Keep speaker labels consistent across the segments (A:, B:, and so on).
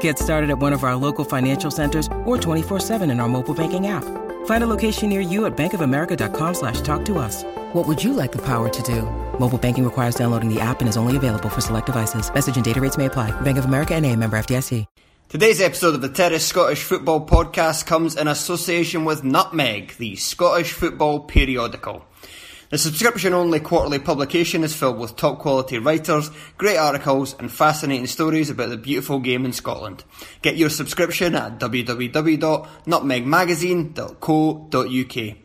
A: Get started at one of our local financial centers or 24-7 in our mobile banking app. Find a location near you at bankofamerica.com slash talk to us. What would you like the power to do? Mobile banking requires downloading the app and is only available for select devices. Message and data rates may apply. Bank of America and a member FDIC.
B: Today's episode of the Terrace Scottish Football Podcast comes in association with Nutmeg, the Scottish football periodical. The subscription only quarterly publication is filled with top quality writers, great articles, and fascinating stories about the beautiful game in Scotland. Get your subscription at www.nutmegmagazine.co.uk.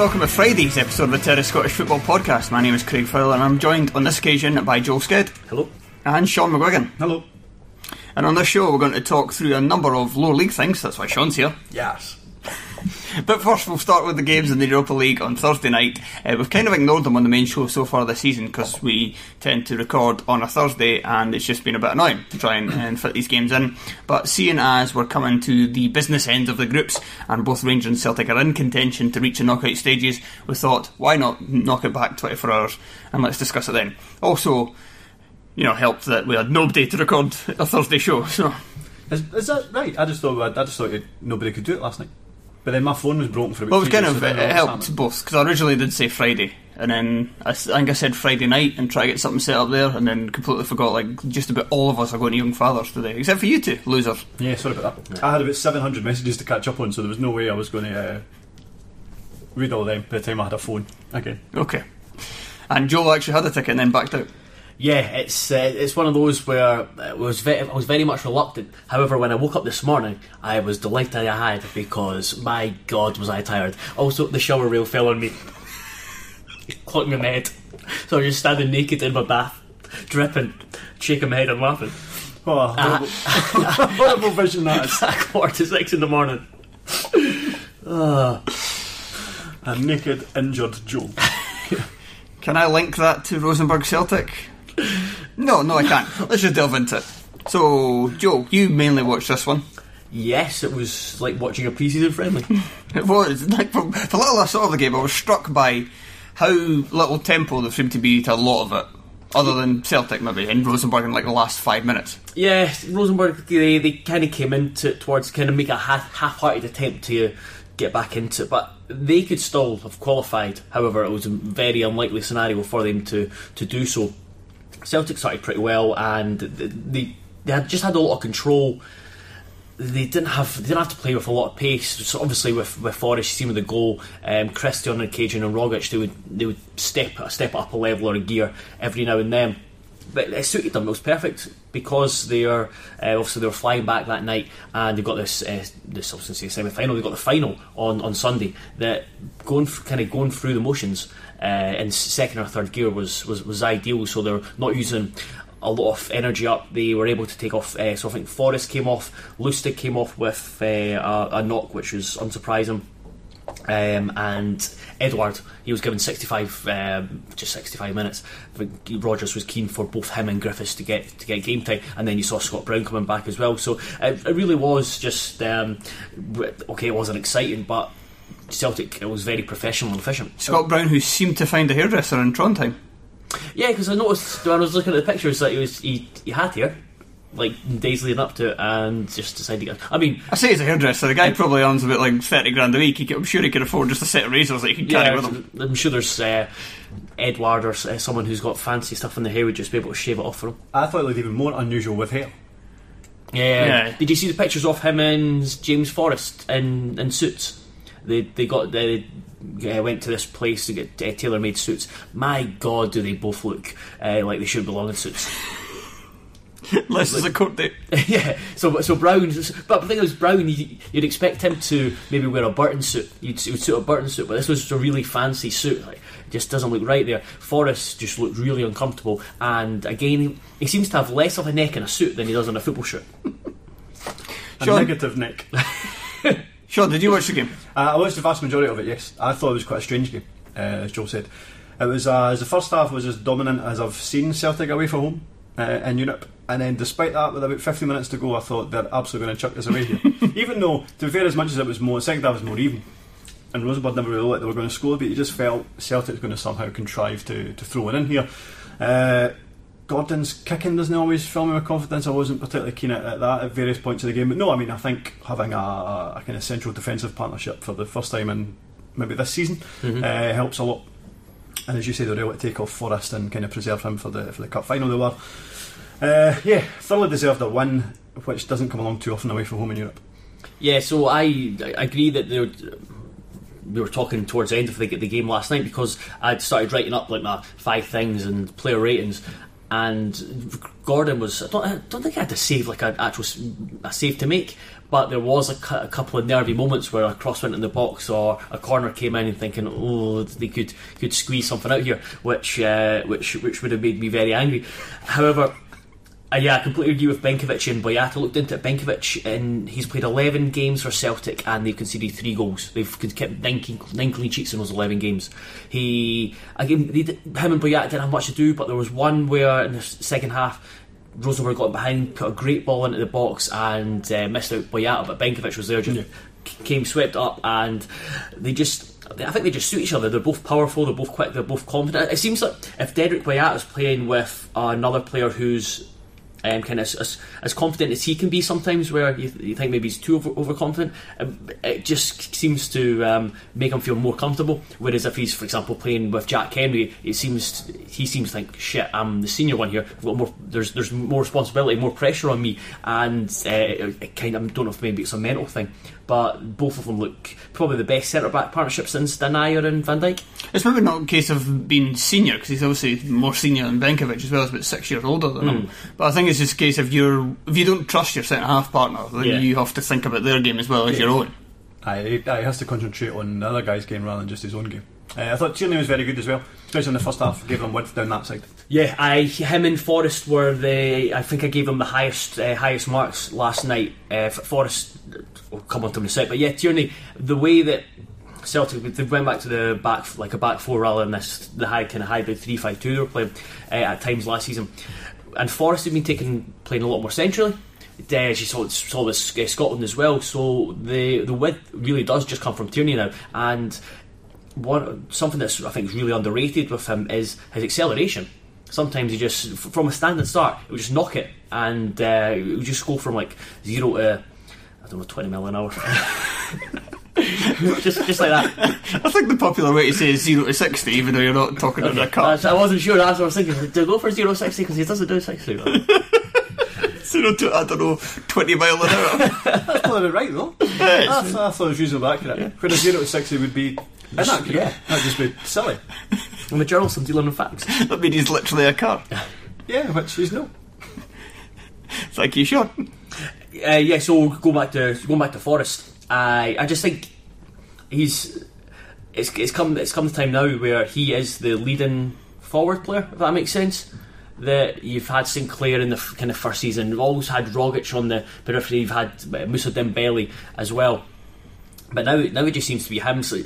B: welcome to Friday's episode of the Terrace Scottish Football Podcast. My name is Craig Fowler and I'm joined on this occasion by Joel Sked.
C: Hello.
B: And Shaughan McGuigan.
C: Hello.
B: And on this show we're going to talk through a number of lower league things, that's why Shaughan's here.
C: Yes.
B: But first, we'll start with the games in the Europa League on Thursday night. Uh, we've kind of ignored them on the main show so far this season because we tend to record on a Thursday and it's just been a bit annoying to try and, and fit these games in. But seeing as we're coming to the business end of the groups and both Rangers and Celtic are in contention to reach the knockout stages, we thought, why not knock it back 24 hours and let's discuss it then. Also, you know, helped that we had nobody to record a Thursday show, so.
C: Is, is that right? I just thought I just thought nobody could do it last night. But then my phone was broken for about.
B: Well, it was kind of it helped both because I originally did say Friday, and then I think I said Friday night and try to get something set up there, and then completely forgot. Like just about all of us are going to Young Fathers today, except for you two losers.
C: Yeah, sorry about that. I had about seven hundred messages to catch up on, so there was no way I was going to uh, read all of them by the time I had a phone again.
B: Okay. And Joel actually had a ticket and then backed out.
D: Yeah, it's uh, it's one of those where it was ve- I was very much reluctant. However, when I woke up this morning, I was delighted I had because my God was I tired. Also, the shower rail fell on me, clocked me in the head, so I was just standing naked in my bath, dripping, shaking my head and laughing.
C: Oh, ah. horrible, horrible vision that is.
D: At quarter to six in the morning. Ah.
C: A naked, injured Joe.
B: Can I link that to Rosenborg Celtic? No, no, I can't. Let's just delve into it. So, Joe, you mainly watched this one.
D: Yes, it was like watching a pre-season friendly.
B: It was like from the little I saw of the game, I was struck by how little tempo there seemed to be to a lot of it, other than Celtic maybe and Rosenborg in like the last five minutes.
D: Yeah, Rosenborg they, they kind of came into it towards kind of make a half, half-hearted attempt to get back into it, but they could still have qualified. However, it was a very unlikely scenario for them to to do so. Celtic started pretty well, and they they had just had a lot of control. They didn't have they didn't have to play with a lot of pace. So obviously with with Forrest, you see with the goal, um, Christian and Cajun and Rogic, they would they would step step up a level or a gear every now and then but it suited them. It was perfect because they are uh, obviously they were flying back that night, and they've got this uh, this obviously semi final. They've got the final on, on Sunday. That going kind of going through the motions uh, in second or third gear was, was was ideal. So they're not using a lot of energy up. They were able to take off. Uh, so I think Forrest came off, Lustig came off with uh, a, a knock, which was unsurprising. Um, and Edouard, he was given 65, um, just 65 minutes. Rodgers was keen for both him and Griffiths to get to get game time, and then you saw Scott Brown coming back as well. So it, it really was just um, okay. It wasn't exciting, but Celtic it was very professional and efficient.
B: Scott Brown, who seemed to find a hairdresser in Trondheim.
D: Yeah, because I noticed when I was looking at the pictures that he was he, he had here, like days leading up to it, and just decided to go. I mean,
B: I say he's a hairdresser. The guy probably earns about like thirty grand a week. He could, I'm sure he could afford just a set of razors that he can carry with him.
D: I'm sure there's uh, Edouard or uh, someone who's got fancy stuff in the hair would just be able to shave it off for him.
C: I thought it looked even more unusual with hair.
D: Yeah.
B: Yeah.
D: Did you see the pictures of him and James Forrest in, in suits? They they got they uh, went to this place to get uh, tailor made suits. My God, do they both look uh, like they should belong in suits?
B: Unless it's a court date.
D: yeah. So so Brown, but the thing is, Brown, you, you'd expect him to maybe wear a Burton suit. You'd, he would suit a Burton suit, but this was just a really fancy suit. Like, it just doesn't look right there. Forrest just looked really uncomfortable, and again, he, he seems to have less of a neck in a suit than he does in a football shirt.
C: A
B: Shaughan?
C: negative neck. uh,
B: Shaughan, did you watch the game?
C: I watched the vast majority of it. Yes, I thought it was quite a strange game, uh, as Joe said. It was uh, as the first half was as dominant as I've seen Celtic away from home uh, in Europe, and then despite that, with about 50 minutes to go, I thought they're absolutely going to chuck us away here. Even though, to be fair, as much as it was more, second half was more even, and Rosenborg never really looked like they were going to score, but you just felt Celtic's going to somehow contrive to, to throw it in here. Uh, Gordon's kicking doesn't always fill me with confidence. I wasn't particularly keen at, at that at various points of the game, but no, I mean, I think having a, a, kind of central defensive partnership for the first time in maybe this season uh, helps a lot. And as you say, they were able to take off Forrest and kind of preserve him for the for the cup final. They were, uh, yeah, thoroughly deserved a win, which doesn't come along too often away from home in Europe.
D: Yeah, so I, I agree that there. We were talking towards the end of the, the game last night because I'd started writing up like my five things and player ratings, and Gordon was. I don't, I don't think I had to save like an actual a save to make, but there was a, a couple of nervy moments where a cross went in the box or a corner came in and thinking, oh, they could could squeeze something out here, which uh, which which would have made me very angry. However. Uh, yeah, I completely agree with Benkovic and Boyata. Looked into it. Benkovic, and he's played 11 games for Celtic and they've conceded three goals. They've kept nine, clean- nine clean sheets in those 11 games. He, again, they, him and Boyata didn't have much to do, but there was one where in the second half, Rosenborg got behind, put a great ball into the box and uh, missed out Boyata, but Benkovic was there, just c- came swept up, and they just. I think they just suit each other. They're both powerful. They're both quick. They're both confident. It seems like if Dedryck Boyata is playing with another player who's um, kind of as, as, as confident as he can be sometimes, where you, you think maybe he's too over, overconfident. Um, it just seems to um, make him feel more comfortable. Whereas if he's, for example, playing with Jack Hendry, it seems he seems to think, shit, I'm the senior one here. More, there's there's more responsibility, more pressure on me, and uh, it, it kind of I don't know if maybe it's a mental thing, but both of them look probably the best centre back partnership since Denayer and Van Dijk.
B: It's probably not a case of being senior because he's obviously more senior than Benkovic as well. He's about six years older than him. Hmm. But I think it's just a case of you're if you don't trust your centre half partner, then
D: Yeah.
B: you have to think about their game as well as your own.
C: Aye, he, aye, he has to concentrate on the other guy's game rather than just his own game. Uh, I thought Tierney was very good as well, especially in the first half. Gave them width down that side.
D: Yeah, I him and Forrest were the. I think I gave them the highest uh, highest marks last night. Uh, for Forrest, will come on to him in a sec, but yeah, Tierney, the way that Celtic they went back to the back like a back four rather than this the high kind of hybrid three five two they were playing uh, at times last season, and Forrest had been taken playing a lot more centrally. Uh, as you saw, saw this uh, Scotland as well, so the the width really does just come from Tierney now, and one something that's I think is really underrated with him is his acceleration. Sometimes he just from a standing start, he would just knock it, and uh, he would just go from like zero to I don't know twenty mile an hour, just just like that.
B: I think the popular way to say is zero to sixty, even though you're not talking in a car.
D: I wasn't sure. That's what I was thinking. To go for zero sixty because he doesn't do sixty.
B: Zero to I don't know twenty mile an hour.
C: That's probably right though. I, thought, I thought it was reasonably accurate. Whereas zero to sixty would be inaccurate.
D: Yeah.
C: That'd just be silly.
D: I'm a journalist. I'm dealing with facts.
B: that means he's literally a car.
C: Yeah, which is no.
B: Thank you, Shaughan.
D: Uh, yeah, so go back to going back to Forrest. I I just think he's it's, it's come it's come the time now where he is the leading forward player. If that makes sense. that you've had Sinclair in the f- kind of first season. You've always had Rogic on the periphery. You've had uh, Moussa Dembele as well. But now, now it just seems to be him. So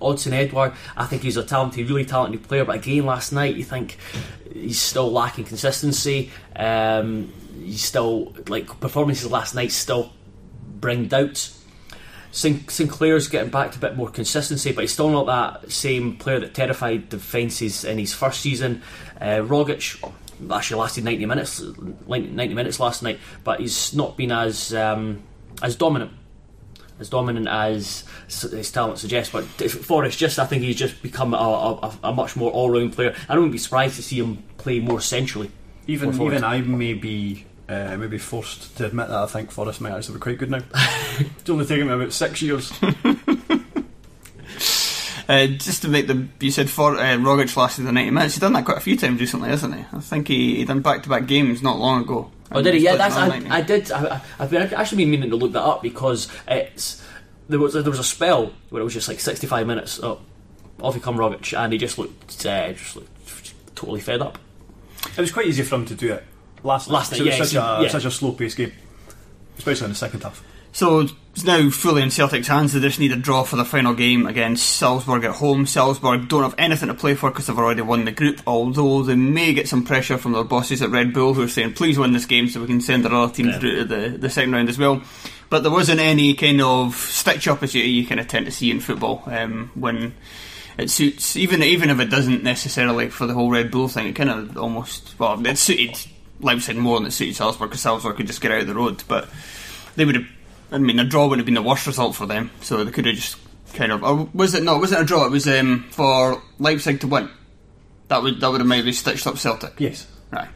D: Odsonne Edouard, I think he's a talented, really talented player. But again, last night you think he's still lacking consistency. Um, he's still like performances last night still bring doubts. Sin- Sinclair's getting back to a bit more consistency, but he's still not that same player that terrified defences in his first season. Uh, Rogic actually lasted 90 minutes, 90 minutes last night, but he's not been as um, as dominant as dominant as his talent suggests. But Forrest, just I think he's just become a, a, a much more all round player. I wouldn't be surprised to see him play more centrally.
C: Even
D: Going
C: even I may be uh, maybe forced to admit that I think Forrest might actually be quite good now. it's only taken me about six years.
B: Uh, just to make the you said for uh, Rogic lasted the ninety minutes. He's done that quite a few times recently, hasn't he? I think he, he done back to back games not long ago.
D: Oh, did he? Yeah, that's I, I did. I, I- I've been I've actually been meaning to look that up because it's there was there was a spell where it was just like sixty five minutes. Oh, off he come Rogic, and he just looked uh, just looked totally fed up.
C: It was quite easy for him to do it last,
D: Last
C: night.
D: night,
C: 'cause
D: yeah,
C: it was such, a,
D: yeah.
C: such a slow paced game, especially in the second half.
B: So it's now fully in Celtic's hands. They just need a draw for the final game against Salzburg at home. Salzburg don't have anything to play for because they've already won the group, although they may get some pressure from their bosses at Red Bull who are saying, please win this game so we can send our other teams
D: Yeah.
B: through to the, the second round as well. But there wasn't any kind of stitch up as you, you kind of tend to see in football um, when it suits, even even if it doesn't necessarily for the whole Red Bull thing, it kind of almost, well, it suited Leipzig more than it suited Salzburg because Salzburg could just get out of the road. But they would have. I mean, a draw would have been the worst result for them, so they could have just kind of. Or was it no? It wasn't a draw. It was um, for Leipzig to win. That would that would have maybe stitched up Celtic.
C: Yes,
B: Right.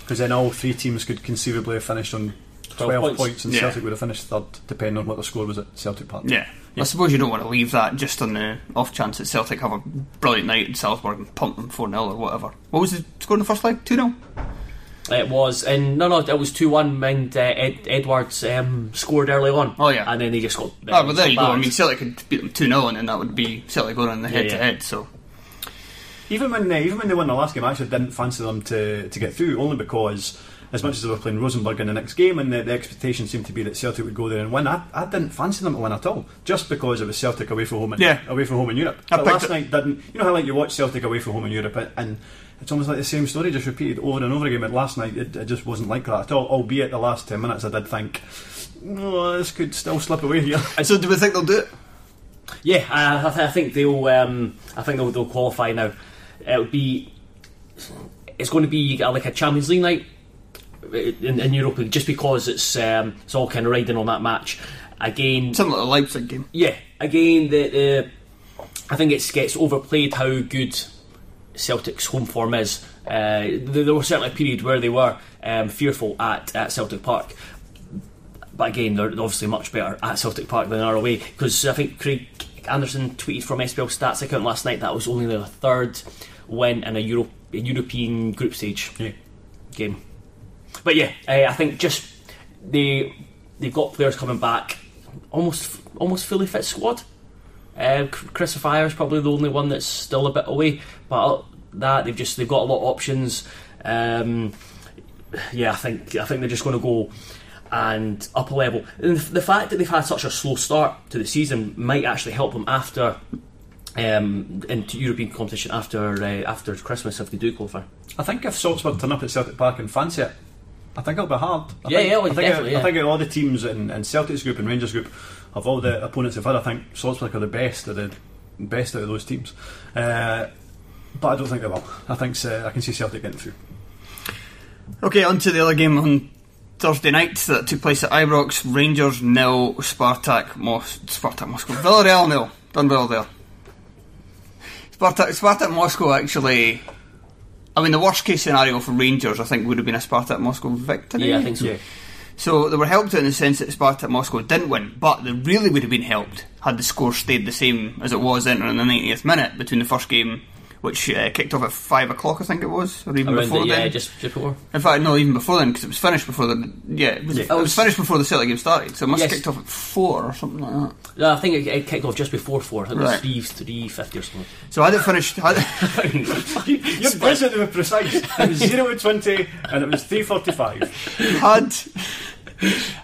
C: because then all three teams could conceivably have finished on 12,
D: points.
C: points. and
B: Yeah.
C: Celtic would have finished third, depending on what the score was at Celtic Park.
B: Yeah. I suppose you don't want to leave that just on the off chance that Celtic have a brilliant night in Salzburg and pump them 4 0 or whatever. What was the score in the first leg? 2 0?
D: It was, and no, no, it was two one, and uh, Ed, Edwards um, scored early on.
B: Oh, yeah.
D: and then he just got.
B: Oh, but there you go. I
D: battered.
B: mean, Celtic could beat them 2 0 and then that would be Celtic going in the head to head. so.
C: Even when they, even when they won the last game, I actually didn't fancy them to, to get through, only because as much as they were playing Rosenborg in the next game, and the, the expectation seemed to be that Celtic would go there and win, I, I didn't fancy them to win at all, just because it was Celtic away from home, in,
B: Yeah.
C: away from home in Europe.
B: I
C: But last
B: it-
C: night didn't. You know how like you watch Celtic away from home in Europe, and it's almost like the same story just repeated over and over again. But last night it, it just wasn't like that at all. Albeit the last ten minutes, I did think, oh, this could still slip away here.
B: So, do we think they'll do it?
D: Yeah, I, I, th- I think they'll. Um, I think they'll, they'll qualify now. It'll be. It's going to be uh, like a Champions League night in, in Europe, just because it's um, it's all kind of riding on that match. Again,
B: Something like the Leipzig game.
D: yeah, again, the, the I think it gets overplayed how good Celtic's home form is. Uh, there, there was certainly a period where they were um, fearful at, at Celtic Park. But again, they're obviously much better at Celtic Park than they are away. Because I think Craig Anderson tweeted from SPL Stats account last night that was only their third win in a, Euro- a European group stage
C: Yeah.
D: game. But yeah, uh, I think just they they've got players coming back, almost almost fully fit squad. Uh, Chris Fire is probably the only one that's still a bit away, but that they've just they've got a lot of options. Um, yeah, I think I think they're just going to go and up a level. And the fact that they've had such a slow start to the season might actually help them after um, into European competition after uh, after Christmas if they do qualify.
C: I think if Salzburg turn up at Celtic Park and fancy it, I think it'll be hard. I
D: Yeah,
C: think,
D: yeah, well,
C: I think,
D: definitely,
C: I,
D: yeah.
C: think of all the teams in, in Celtic's group and Rangers group, of all the opponents they've had, I think Salzburg are the best of the best out of those teams. Uh, but I don't think they will. I think uh, I can see Celtic getting through.
B: Okay, on to the other game on Thursday night that took place at Ibrox. Rangers nil, Spartak, Mos- Spartak Moscow. Villarreal nil. Done well there. Spartak, Spartak Moscow actually. I mean, the worst case scenario for Rangers, I think, would have been a Spartak Moscow victory.
D: Yeah, I think so.
C: Yeah.
B: So they were helped out in the sense that Spartak Moscow didn't win, but they really would have been helped had the score stayed the same as it was entering the 90th minute between the first game which uh, kicked off at five o'clock, I think it was, or even
D: Around
B: before
D: the, yeah,
B: then.
D: just, just before.
B: In fact, no, even before then, because it was finished before the yeah, it was,
D: Yeah.
B: it
D: Oh,
B: was finished before the Celtic game started. So it must have kicked off at four or something like that.
D: Yeah, I think it, it kicked off just before four. I think it was three three fifty or something.
B: So had it finished, had,
C: You're present to be precise. It was 0 to 20 and it was 3.45.
B: had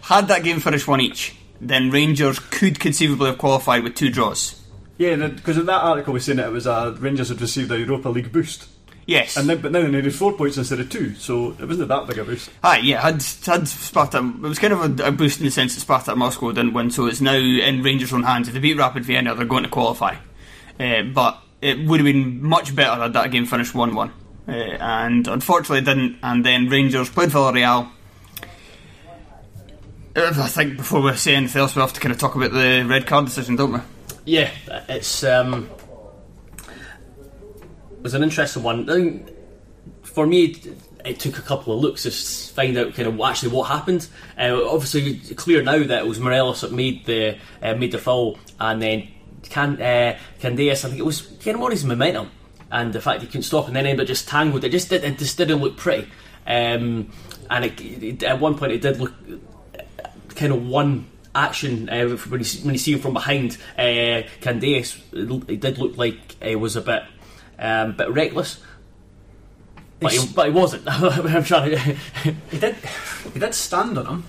B: had that game finished one each, then Rangers could conceivably have qualified with two draws.
C: Yeah, because in that article we are saying that it was uh, Rangers had received a Europa League boost.
B: Yes,
C: And then, but now they needed four points instead of two, so it wasn't that big a boost.
B: Aye, yeah, had had Sparta. It was kind of a, a boost in the sense that Spartak Moscow didn't win, so it's now in Rangers' own hands. If they beat Rapid Vienna, they're going to qualify. Uh, but it would have been much better had that game finished one-one, uh, and unfortunately it didn't. And then Rangers played Villarreal. Uh, I think before we say anything else, we have to kind of talk about the red card decision, don't we?
D: Yeah, it's um, it was an interesting one. For me, it, took a couple of looks to find out kind of actually what happened. Uh, obviously, clear now that it was Morelos that made the uh, made the fall, and then Can uh, Candeias, I think it was kind of more his momentum and the fact he couldn't stop, and then ended up just tangled. It just did, it just didn't look pretty. Um, and it, it, at one point, it did look kind of one action uh, when you see, when you see him from behind. Uh, Candeias, it, did look like it was a bit um, bit reckless. But he, but he wasn't. I'm trying to.
C: He did. He did stand on him.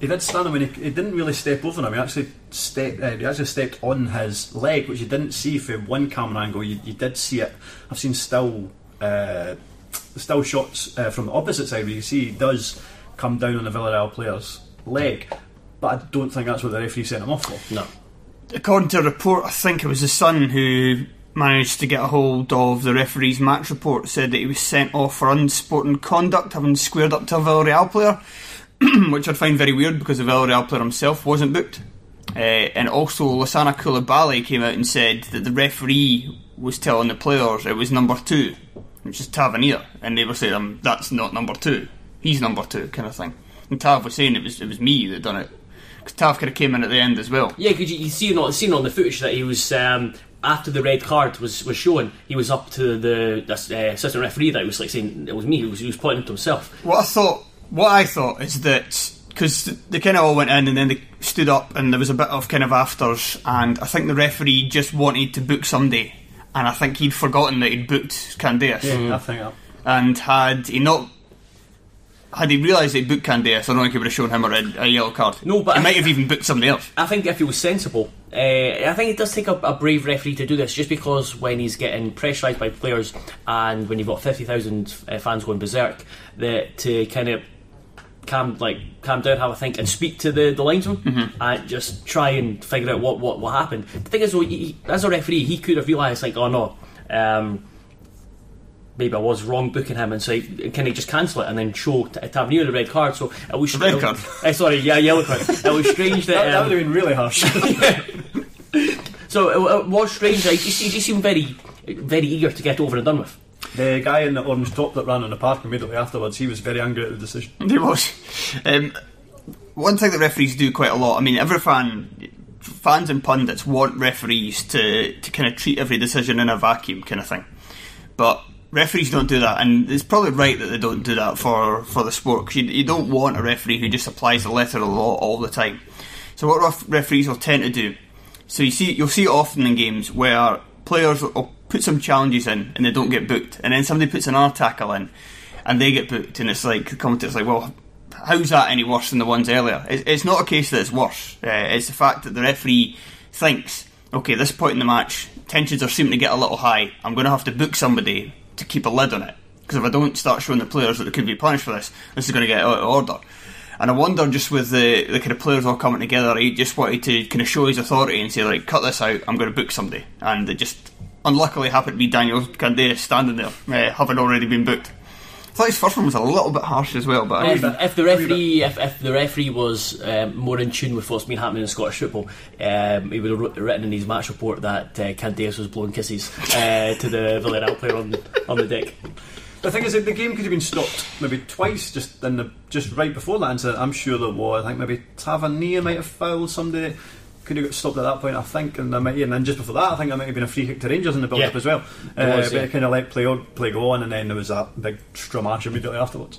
C: He did stand on him. And he, he didn't really step over him. He actually stepped. Uh, he actually stepped on his leg, which you didn't see from one camera angle. You, you did see it. I've seen still, uh, still shots uh, from the opposite side where you see he does come down on the Villarreal player's leg. But I don't think that's what the referee sent him off for.
D: no.
B: According to a report, I think it was the Sun who managed to get a hold of the referee's match report, said that he was sent off for unsporting conduct, having squared up to a Villarreal player, which I'd find very weird because the Villarreal player himself wasn't booked. Uh, and also, Lassana Coulibaly came out and said that the referee was telling the players it was number two, which is Tavernier, and they were saying um, that's not number two, he's number two, kind of thing. And Tav was saying it was it was me that done it. Because Tav kind of came in at the end as well.
D: Yeah, because you, you see on seen on the footage that he was um, after the red card was, was shown, he was up to the, the uh, assistant referee that he was like saying it was me. He was, he was pointing to himself.
B: What I thought, what I thought is that because they kind of all went in and then they stood up and there was a bit of kind of afters, and I think the referee just wanted to book somebody, and I think he'd forgotten that he'd booked Candeias,
C: I think that.
B: and had he not. Had he realised he'd booked Candeias, I don't think he would have shown him a, red, a yellow card.
D: No, but
B: he
D: I-
B: might have even booked somebody else.
D: I think if he was sensible, uh, I think it does take a, a brave referee to do this. Just because when he's getting pressurised by players, and when you've got fifty thousand uh, fans going berserk, that to kind of calm like calm down, have a think, and speak to the the linesman, and just try and figure out what what, what happened. The thing is, though, he- as a referee, he could have realised like, oh no. Um, Maybe I was wrong booking him, and say, can he just cancel it and then show T- Tavernier the red card? So it was
B: red card?
D: Uh, sorry, yeah, yellow card. It was strange that,
C: That, that
D: um,
C: would have been really harsh.
D: so it, it was strange. Like, he, he just seemed very, very eager to get over and done with.
C: the guy in the orange top that ran on the park immediately afterwards, he was very angry at the decision.
B: He was. Um, one thing that referees do quite a lot. I mean, every fan, fans and pundits want referees to to kind of treat every decision in a vacuum, kind of thing. But referees don't do that, and it's probably right that they don't do that for for the sport because you, you don't want a referee who just applies the letter of the law all the time. So what ref- referees will tend to do. So you see, you'll see it often in games where players will put some challenges in and they don't get booked, and then somebody puts another tackle in and they get booked, and it's like the commentator's like, well, how's that any worse than the ones earlier? It's, it's not a case that it's worse. Uh, it's the fact that the referee thinks, okay, this point in the match, tensions are seeming to get a little high. I'm going to have to book somebody to keep a lid on it because if I don't start showing the players that they could be punished for this, this is going to get out of order. And I wonder, just with the, the kind of players all coming together, he just wanted to kind of show his authority and say, like, cut this out, I'm going to book somebody. And it just unluckily happened to be Daniel Candeias standing there, uh, having already been booked. I thought his first one was a little bit harsh as well, but I
D: If, if the referee, if, if the referee was um, more in tune with what's been happening in Scottish football, um, he would have written in his match report that uh, Candeias was blowing kisses uh, to the Villarreal player on on the deck.
C: The thing is that the game could have been stopped maybe twice just in the just right before that incident. I'm sure there was. I think maybe Tavernier might have fouled somebody. Could have got stopped at that point, I think, and, I might, and then just before that, I think there might have been a free kick to Rangers in the build-up
D: Yeah.
C: as well.
D: There
C: Uh,
D: was,
C: but
D: yeah.
C: it kind of let play on, play go on, and then there was that big straw match immediately afterwards.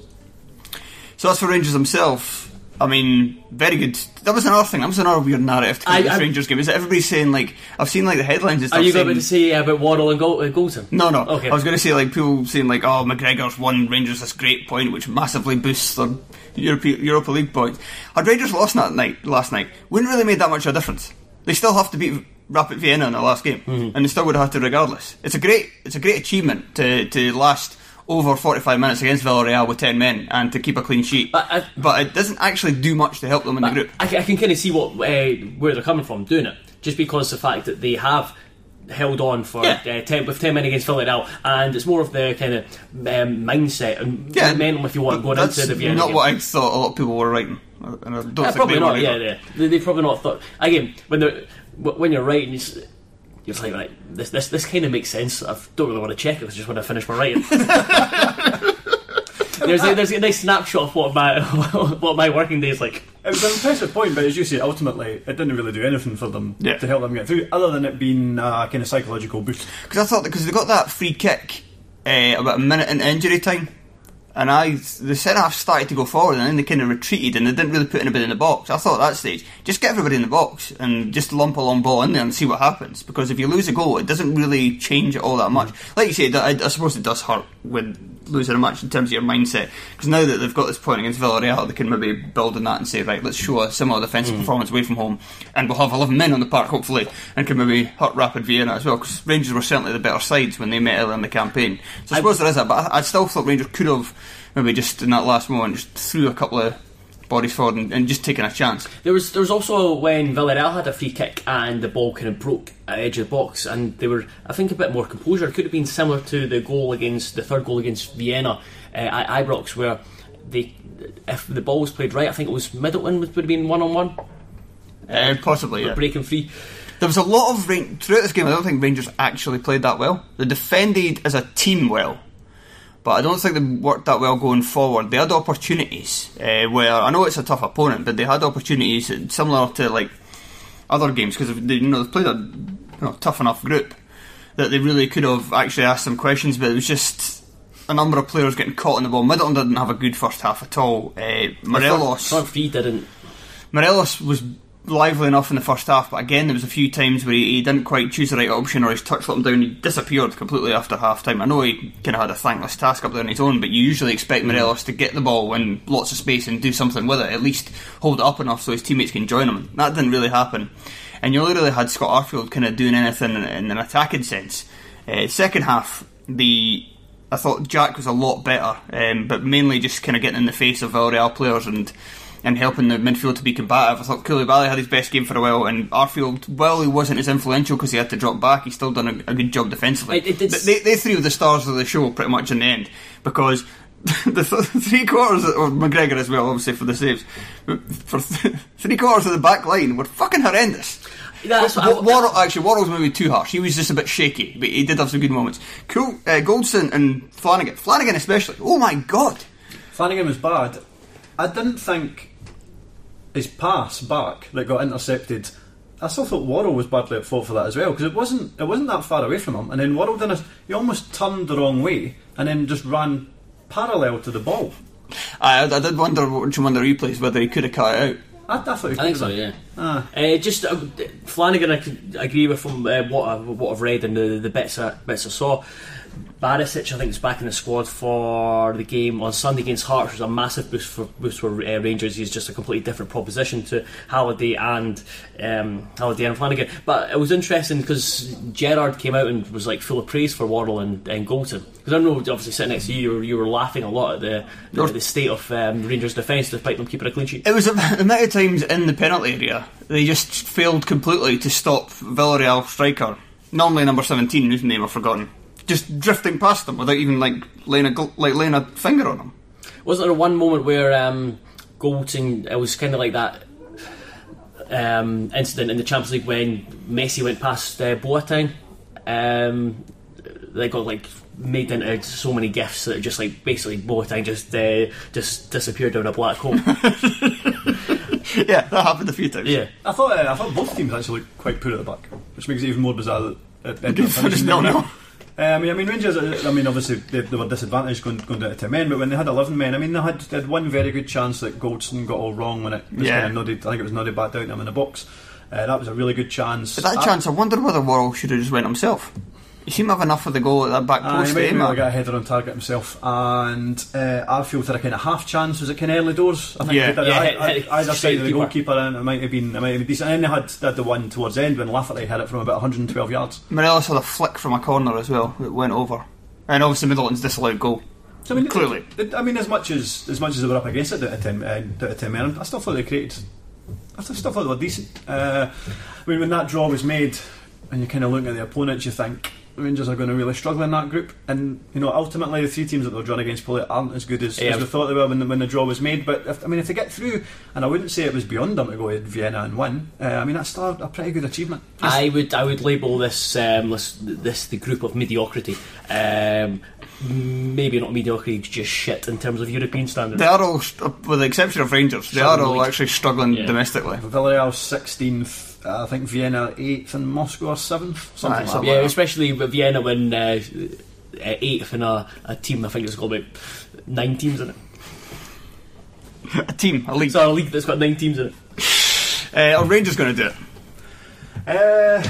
B: So as for Rangers themselves, I mean, very good. That was another thing. That was another weird narrative to come
D: I-
B: this
D: I-
B: Rangers game. Is that everybody's saying like I've seen like the headlines and stuff.
D: Are you
B: saying,
D: going to say about Worrall and Gol- uh, Goldson?
B: No, no.
D: Okay.
B: I was going to say like people saying like, "Oh, McGregor's won Rangers this great point, which massively boosts their Europa, Europa League points." Had Rangers lost that night last night, wouldn't really made that much of a difference. They still have to beat Rapid Vienna in the last game,
D: Mm-hmm.
B: and they still would have had to regardless. It's a great, it's a great achievement to to last over 45 minutes against Villarreal with 10 men and to keep a clean sheet.
D: But I-
B: but it doesn't actually do much to help them in the group.
D: I, I can kind of see what uh, where they're coming from doing it, just because the fact that they have held on for
B: Yeah.
D: uh, ten, with ten men against Villarreal, and it's more of the kind of um, mindset and
B: Yeah,
D: momentum, if you want, going into the Vienna
B: not
D: game.
B: what I thought a lot of people were writing. And I don't
D: Yeah,
B: think
D: probably
B: they
D: not. Yeah, yeah. They, they've probably not thought. Again, when they're when you're writing, it's, you're like, right, this this this kind of makes sense. I don't really want to check it. I just want to finish my writing. there's a, there's a nice snapshot of what my what my working day is like.
C: It was an impressive point, but as you say, ultimately it didn't really do anything for them
B: Yeah.
C: to help them get through, other than it being a kind of psychological boost.
B: Because I thought because they got that free kick uh, about a minute in injury time, and I the centre half started to go forward, and then they kind of retreated, and they didn't really put anybody in the box. I thought at that stage, just get everybody in the box and just lump a long ball in there and see what happens. Because if you lose a goal, it doesn't really change it all that much. Like you said, I, I suppose it does hurt with losing a match in terms of your mindset. Because now that they've got this point against Villarreal, they can maybe build on that and say, right, let's show a similar defensive mm. performance away from home, and we'll have 11 men on the park, hopefully, and can maybe hurt Rapid Vienna as well. Because Rangers were certainly the better sides when they met earlier in the campaign. So I suppose there is that, but I, I still thought Rangers could have maybe just in that last moment just threw a couple of bodies forward and, and just taking a chance.
D: There was there was also when Villarreal had a free kick and the ball kind of broke at the edge of the box and they were I think a bit more composure. It could have been similar to the goal against the third goal against Vienna uh, at Ibrox where they if the ball was played right, I think it was Middleton would have been one on one
B: Uh, possibly, yeah.
D: breaking free.
B: There was a lot of throughout this game. I don't think Rangers actually played that well. They defended as a team well, but I don't think they worked that well going forward. They had opportunities uh, where I know it's a tough opponent, but they had opportunities similar to like other games because they you know they played a you know, tough enough group that they really could have actually asked some questions, but it was just. A number of players getting caught in the ball. Middleton didn't have a good first half at all. Uh, Morelos,
D: Front three didn't.
B: Morelos was lively enough in the first half, but again, there was a few times where he, he didn't quite choose the right option or his touch let him down. He disappeared completely after half time. I know he kind of had a thankless task up there on his own, but you usually expect Morelos to get the ball in lots of space and do something with it, at least hold it up enough so his teammates can join him. That didn't really happen. And you only really had Scott Arfield kind of doing anything in, in an attacking sense. Uh, second half, the I thought Jack was a lot better, um, but mainly just kind of getting in the face of Villarreal players and and helping the midfield to be combative. I thought Coulibaly had his best game for a while, and Arfield, while he wasn't as influential because he had to drop back, he still done a, a good job defensively.
D: It- it-
B: they, they three were the stars of the show pretty much in the end because. the th- three quarters of or McGregor as well, obviously for the saves. For th- three quarters of the back line were fucking horrendous.
D: That's what
B: Wa-
D: I-
B: Worrall, actually, Worrall was maybe too harsh. He was just a bit shaky, but he did have some good moments. Cool, uh, Goldson and Flanagan, Flanagan especially. Oh my god!
C: Flanagan was bad. I didn't think his pass back that got intercepted. I still thought Worrall was badly at fault for that as well because it wasn't it wasn't that far away from him, and then Worrall done a, he almost turned the wrong way and then just ran parallel to the ball.
B: I, I did wonder, watching one of the replays, whether he could have cut it out.
C: I, I thought he
D: I think
C: could
D: so, yeah.
C: Ah.
D: Uh, just uh, Flanagan, I could agree with from uh, what I, what I've read and the, the bits I, bits I saw. Barisic, I think, is back in the squad for the game on Sunday against Hearts, which was a massive boost for boost for uh, Rangers. He's just a completely different proposition to Halliday and um, Halliday and Flanagan. But it was interesting because Gerrard came out and was like full of praise for Worrall and, and Goldson. Because I know, obviously, sitting next to you, you were, you were laughing a lot at the the, the state of um, Rangers' defence, despite them keeping a clean sheet.
B: It was a- the amount of times in the penalty area they just failed completely to stop Villarreal striker, normally number seventeen, whose name I've forgotten, just drifting past them without even like laying a like laying a finger on them.
D: Wasn't there one moment where um, Goldson, it was kind of like that um, incident in the Champions League when Messi went past uh, Boateng? Um, they got like made into so many gifts that just like basically Boateng just uh, just disappeared down a black hole.
B: yeah, that happened a few times.
D: Yeah.
C: I thought uh, I thought both teams actually looked quite poor at the back, which makes it even more bizarre that it ended up finishing
B: No, no.
C: I mean, I mean, Rangers. I mean, obviously they, they were disadvantaged going, going down to ten men, but when they had eleven men, I mean, they had, they had one very good chance that Goldson got all wrong when it was
B: Yeah.
C: kind of nodded. I think it was nodded back down to him in the box. Uh, that was a really good chance.
B: But that
C: I-
B: chance, I wonder whether Worrall should have just went himself. He seemed to have enough of the goal at that back
C: Uh,
B: post.
C: he might
B: eh,
C: have really got a header on target himself, and uh, Arfield had a kind of half chance. Was it kind of early doors? I think
B: Yeah.
C: he did.
D: Yeah,
C: I-
D: hit-
C: I-
D: hit-
C: either side of the
D: keeper.
C: goalkeeper, and it might have been it might have been decent. And then they had, they had the one towards the end when Lafferty had it from about 112 yards.
B: Morelos had a flick from a corner as well that went over. And obviously Middleton's disallowed goal.
C: So, I mean,
B: Clearly.
C: it- I mean, as much as as much as they were up against it at ten, uh, down to ten men, I still thought they created. I still still thought they were decent. Uh, I mean, when that draw was made, and you're kind of looking at the opponents, you think Rangers are going to really struggle in that group. And you know, ultimately, the three teams that they're drawn against probably aren't as good as,
D: Yeah.
C: as we thought they were when the, when the draw was made. But if, I mean, if they get through, and I wouldn't say it was beyond them to go to Vienna and win. Uh, I mean, that's still a pretty good achievement.
D: I would I would label this um, this, this the group of mediocrity. Um, maybe not mediocrity, just shit in terms of European standards.
B: They are all, with the exception of Rangers, they are all
D: league.
B: actually struggling
D: Yeah.
B: domestically.
C: Villarreal 16th. Uh, I think Vienna 8th and Moscow are 7th. Something
B: Aye,
C: like
B: something
C: that.
D: yeah, especially with Vienna when uh, uh, eighth in a, a team. I think it's got about nine teams in it.
B: A team, a league.
D: So a league that's got nine teams in it.
B: Uh, are Rangers going to do it?
C: Uh,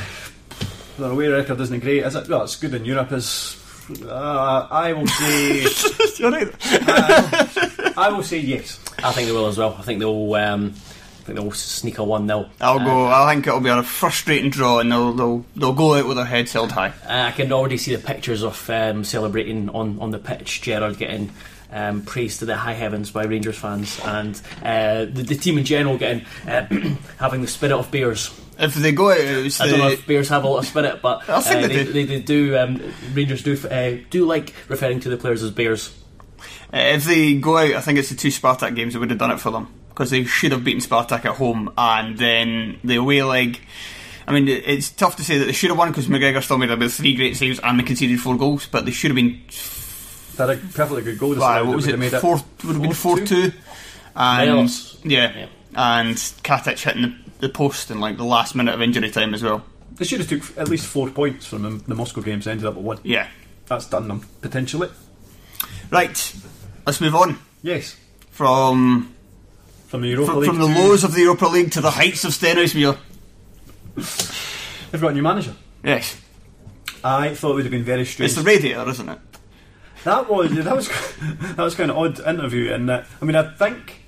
C: their away record isn't great, is it? Well, it's good in Europe. Is uh, I will say
B: You're right.
C: I will say yes.
D: I think they will as well. I think they'll. Um, I think they'll sneak a one 0
B: I'll go. I think it'll be a frustrating draw, and they'll they'll, they'll go out with their heads held high.
D: I can already see the pictures of um, celebrating on, on the pitch. Gerrard getting um, praised to the high heavens by Rangers fans, and uh, the, the team in general getting uh, having the spirit of Bears.
B: If they go out,
D: I don't know if Bears have a lot of spirit, but
B: I think
D: uh,
B: they
D: they,
B: do.
D: they, they do. Um, Rangers do uh, do like referring to the players as Bears.
B: uh, if they go out, I think it's the two Spartak games that would have done it for them because they should have beaten Spartak at home, and then the away leg. I mean, it's tough to say that they should have won because McGregor still made about three great saves and they conceded four goals, but they should have been.
C: They had a perfectly good goal.
B: Wow, what was it?
C: Made
B: Four would have been four two, and yeah,
D: Yeah.
B: and Katic hitting the, the post in like the last minute of injury time as well.
C: They should have took at least four points from the, the Moscow games. Ended up with one.
B: Yeah,
C: That's done them potentially.
B: right. Let's move on
C: Yes,
B: from
C: from the Europa
B: from,
C: League.
B: from the
C: to-
B: lows of the Europa League to the heights of Stenhousemuir.
C: They've got a new manager.
B: Yes,
C: I thought it would have been very strange.
B: it's the radiator, isn't it?
C: That was that was that was kind of odd interview, and I mean, I think,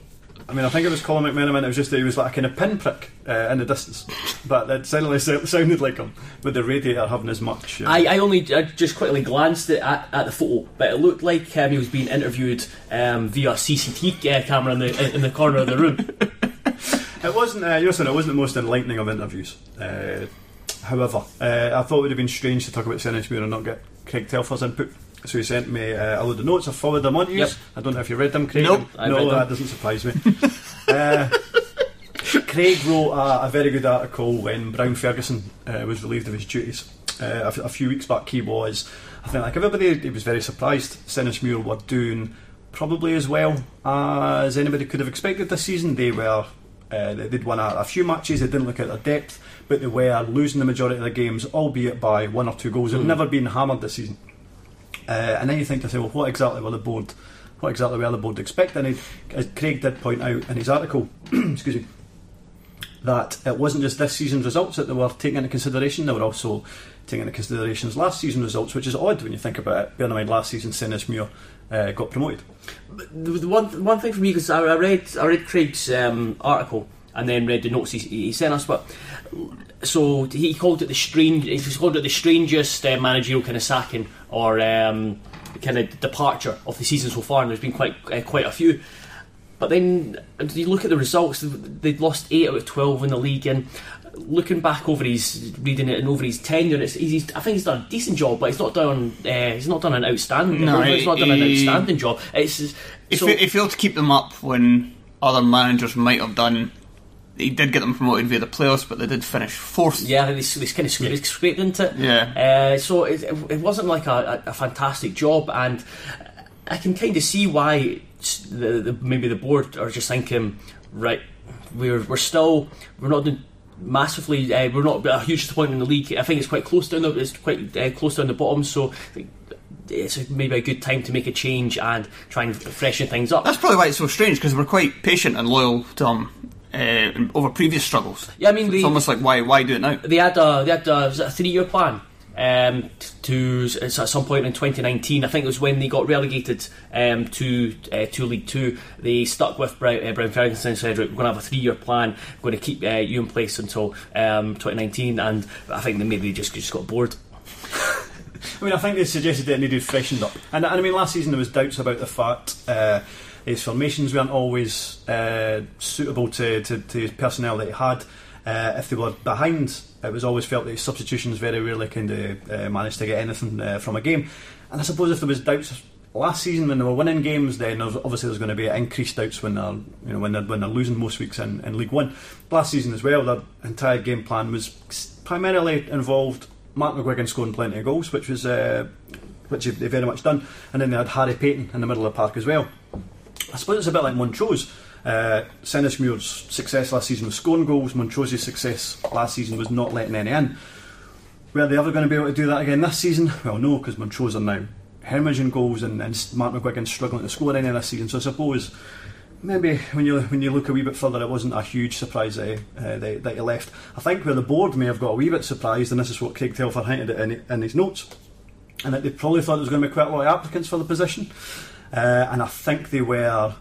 C: I mean, I think it was Colin McMenamin. It was just that he was like a kind of pinprick uh, in the distance, but it suddenly sounded like him with the radiator having as much. Uh,
D: I, I only I just quickly glanced at, at, at the photo, but it looked like um, he was being interviewed um, via CCTV uh, camera in the in the corner of the room.
C: It wasn't. Uh, you're saying it wasn't the most enlightening of interviews. Uh, however, uh, I thought it would have been strange to talk about Stenhousemuir and not get Craig Telfer's input. So he sent me uh, a load of notes. I forwarded them on to you.
D: Yep.
C: I don't know if you read them, Craig.
B: Nope,
C: no,
D: read them.
C: that doesn't surprise me. uh, Craig wrote a, a very good article when Brown Ferguson uh, was relieved of his duties. Uh, a, f- a few weeks back, he was, I think, like everybody, he was very surprised. Stenhousemuir were doing probably as well as anybody could have expected this season. They were, uh, they- they'd won a, a few matches. They didn't look at their depth, but they were losing the majority of the games, albeit by one or two goals. They've never been hammered this season. Uh, and then you think to say, well, what exactly will the board, what exactly were the board expecting? And as Craig did point out in his article, excuse me, that it wasn't just this season's results that they were taking into consideration; they were also taking into consideration last season's results, which is odd when you think about it. Bear in mind, last season, Stenhousemuir uh, got promoted.
D: the one one thing for me because I, I read I read Craig's um, article and then read the notes he, he sent us, but so he called it the strange. He called it the strangest uh, managerial kind of sacking or um, kind of departure of the season so far, and there's been quite uh, quite a few. But then you look at the results; they'd lost eight out of twelve in the league, and looking back over his reading it and over his tenure, it's, he's, I think he's done a decent job, but he's not done uh, he's not done an outstanding.
B: No,
D: he's not done an outstanding job. It's
B: He,
D: so,
B: fa- he failed to keep them up when other managers might have done. He did get them promoted via the playoffs, but they did finish fourth.
D: Yeah, they, they kind of scraped, scraped into it.
B: Yeah.
D: Uh, so it, it wasn't like a, a, fantastic job, and I can kind of see why the, the, maybe the board are just thinking, right, we're we're still we're not doing massively. Uh, we're not a huge disappointment in the league. I think it's quite close down the it's quite uh, close down the bottom. So. It's maybe a good time to make a change and try and freshen things up.
B: That's probably why it's so strange because we're quite patient and loyal to him uh, over previous struggles.
D: Yeah, I mean,
B: So
D: the-
B: it's almost like why why do it now?
D: they had a they had a, a three year plan um, to it's at some point in 2019. I think it was when they got relegated um, to uh, to League Two. They stuck with Brown, uh, Brown Ferguson and said, "Right, "We're going to have a three year plan. We're going to keep uh, you in place until um, 2019." And I think they maybe just just got bored.
C: I mean, I think they suggested that it needed freshened up. And, and I mean, last season there was doubts about the fact uh, his formations weren't always uh, suitable to, to, to his personnel that he had. Uh, if they were behind, it was always felt that his substitutions very rarely kind of uh, managed to get anything uh, from a game. And I suppose if there was doubts last season when they were winning games, then obviously there's going to be increased doubts when they're you know when they're when they're losing most weeks in, in League One. Last season as well, their entire game plan was primarily involved Mark McGuigan scoring plenty of goals, which was uh, which they very much done, and then they had Harry Paton in the middle of the park as well. I suppose it's a bit like Montrose. Uh, success last season was scoring goals. Montrose's success last season was not letting any in. Were they ever going to be able to do that again this season? Well, no, because Montrose are now hemorrhaging goals and, and Mark McGuigan struggling to score any this season. So I suppose maybe when you when you look a wee bit further, it wasn't a huge surprise that, he- uh, that, that he left. I think where the board may have got a wee bit surprised, and this is what Craig Telfer hinted at in, in his notes, and that they probably thought there was going to be quite a lot of applicants for the position, uh, and I think they were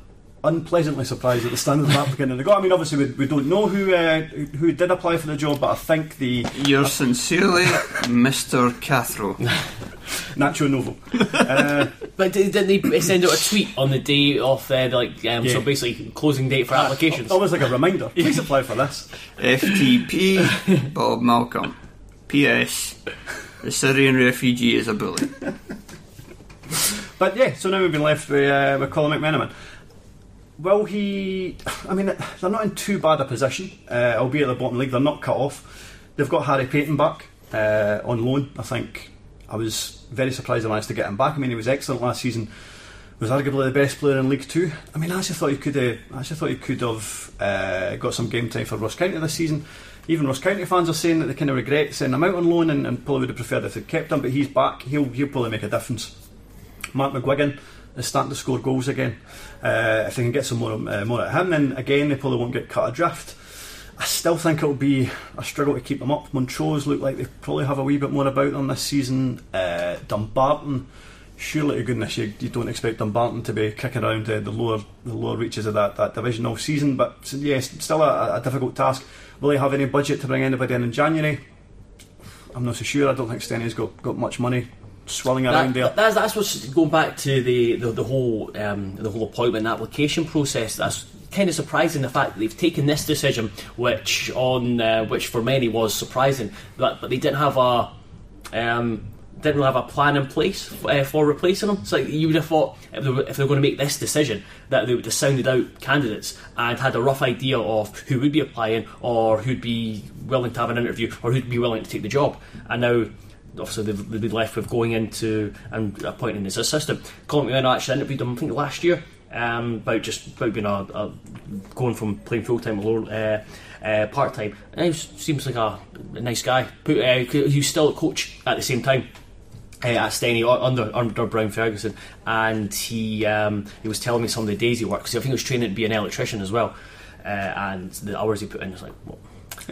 C: unpleasantly surprised at the standard of applicant and they got. I mean, obviously we, we don't know who uh, who did apply for the job, but I think the
B: Yours sincerely, Mr. Cathro.
C: Nacho Novo. Uh,
D: But did- didn't they send out a tweet on the day of uh, the, like um,
C: Yeah.
D: so basically closing date for applications?
C: almost like a reminder. Please apply for this.
B: FTP, Bob Malcolm. P.S. The Syrian refugee is a bully.
C: But yeah, so now we've been left with, uh, with Colin McMenamin. Will he? I mean, they're not in too bad a position, uh, albeit at the bottom league. They're not cut off. They've got Harry Paton back uh, on loan. I think I was very surprised they managed to get him back. I mean, he was excellent last season. Was arguably the best player in League Two. I mean, I actually thought he could. have I actually thought he could have uh, got some game time for Ross County this season. Even Ross County fans are saying that they kind of regret sending him out on loan and, and probably would have preferred if they'd kept him. But he's back. He'll he'll probably make a difference. Mark McGuigan is starting to score goals again. Uh, if they can get some more uh, more at him, then again they probably won't get cut adrift. I still think it'll be a struggle to keep them up. Montrose look like they probably have a wee bit more about them this season. Uh, Dumbarton, surely to goodness you, you don't expect Dumbarton to be kicking around uh, the lower the lower reaches of that, that division all season. But yes, still a, a difficult task. Will they have any budget to bring anybody in in January? I'm not so sure. I don't think Stenny's got, got much money swirling around there.
D: That, that's that's what's going back to the the, the whole um, the whole appointment and application process. That's kind of surprising the fact that they've taken this decision, which on uh, which for many was surprising, but but they didn't have a. Um, didn't really have a plan in place uh, for replacing them. It's like you would have thought if they, were, if they were going to make this decision that they would have sounded out candidates and had a rough idea of who would be applying or who'd be willing to have an interview or who'd be willing to take the job. And now obviously they've, they've been left with going into and appointing his assistant. Colin McMillan actually interviewed him, I think last year, um, about just about being a, a going from playing full time to uh, uh, part time. He seems like a, a nice guy. Put, uh, he's still a coach at the same time. Uh, at Steny under under Brown Ferguson, and he um, he was telling me some of the days he worked because I think he was training to be an electrician as well, uh, and the hours he put in was like, well,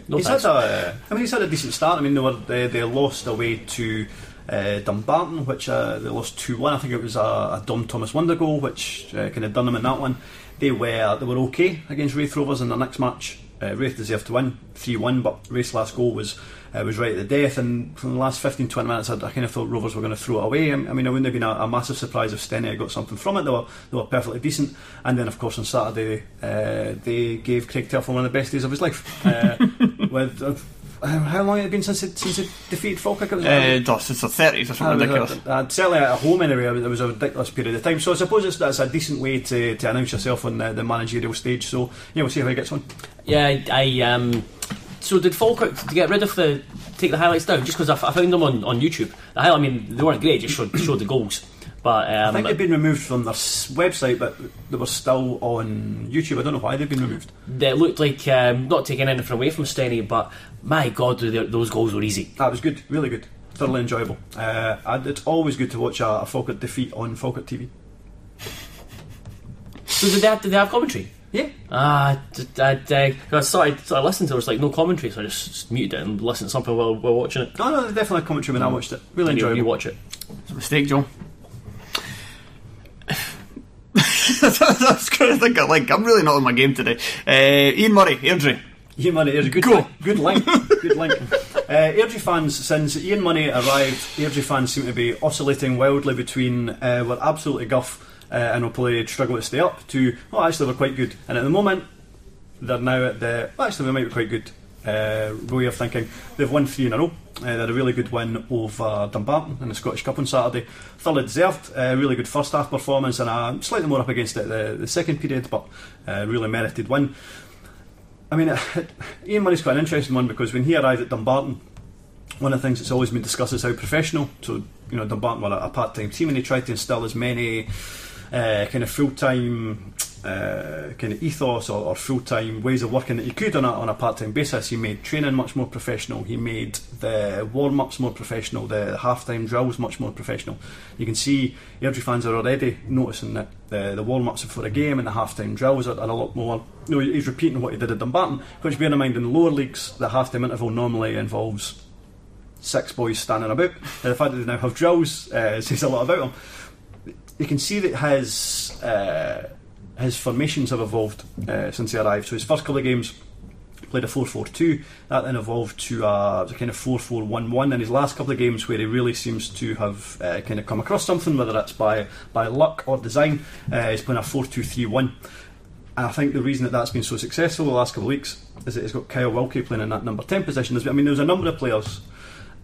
D: no
C: he's
D: thanks.
C: had a, I mean, he's had a decent start. I mean, they were they, they lost away to uh, Dumbarton, which uh, they lost two one. I think it was a, a Dom Thomas wonder goal, which uh, kind of done them in that one. They were they were okay against Raith Rovers in their next match. Uh, Raith deserved to win three one, but Raith's last goal was uh, was right at the death. And from the last 15, 20 minutes, I, I kind of thought Rovers were going to throw it away. I, I mean, it wouldn't have been a, a massive surprise if Steny had got something from it. They were they were perfectly decent. And then, of course, on Saturday uh, they gave Craig Telfer one of the best days of his life. Uh, with uh, how long had it been since it, since it defeated Falkirk? It was
B: Uh, oh, since the 30s or something ridiculous.
C: uh, uh, certainly at home anyway, it was a ridiculous period of time. So I suppose it's, that's a decent way to, to announce yourself on the, the managerial stage. So yeah, we'll see how he gets on.
D: Yeah, I, I um. So did Falkirk to get rid of the take the highlights down just because I, f- I found them on, on YouTube? The highlight, I mean, they weren't great; just showed, showed the goals. But um,
C: I think they've been removed from their s- website, but they were still on YouTube. I don't know why they've been removed.
D: they looked like um, not taking anything away from Stenny, but my God, they- those goals were easy.
C: That was good, really good, thoroughly enjoyable. Uh, and it's always good to watch a, a Falkirk defeat on Falkirk TV.
D: So did they have, did they have commentary?
C: Yeah,
D: Ah, d- I, I, I started, started listening to it, there was like no commentary, so I just, just muted it and listened to something while, while watching it.
C: no, no, there's definitely a commentary when I watched it. Really
D: And you,
C: enjoyable.
D: you watch it.
B: It's a mistake, John. That's kind of think I like. I'm really not on my game today. Uh, Ian Murray, Airdrie.
C: Ian Murray, there's a good
B: Go.
C: link. Good link. good link. Uh, Airdrie fans, since Ian Murray arrived, Airdrie fans seem to be oscillating wildly between uh, we're absolutely guff uh, and play struggle to stay up to, oh, actually, we're quite good. And at the moment, they're now at the, well, actually, we might be quite good uh, way of thinking. They've won three in a row. Uh, they had a really good win over Dumbarton in the Scottish Cup on Saturday. Thoroughly deserved. Uh, really good first half performance and a slightly more up against it the, the second period, but uh, really merited win. I mean, Ian Murray's quite an interesting one because when he arrived at Dumbarton, one of the things that's always been discussed is how professional. So, you know, Dumbarton were a, a part time team and he tried to instill as many uh, kind of full time uh, kind of ethos or, or full time ways of working that he could on a, on a part time basis. He made training much more professional, he made the warm ups more professional, the half time drills much more professional. You can see Airdrie fans are already noticing that the, the warm ups before a game and the half time drills are, are a lot more. You know, he's repeating what he did at Dumbarton, which, bear in mind, in the lower leagues, the half time interval normally involves six boys standing about. The fact that they now have drills uh, says a lot about him. You can see that his uh, his formations have evolved uh, since he arrived. So his first couple of games played a 4-4-2. That then evolved to a, a kind of 4-4-1-1. And his last couple of games, where he really seems to have uh, kind of come across something, whether that's by by luck or design, uh, he's playing a 4-2-3-1. And I think the reason that that's been so successful the last couple of weeks is that he's got Kyle Wilkie playing in that number 10 position. I mean, there was a number of players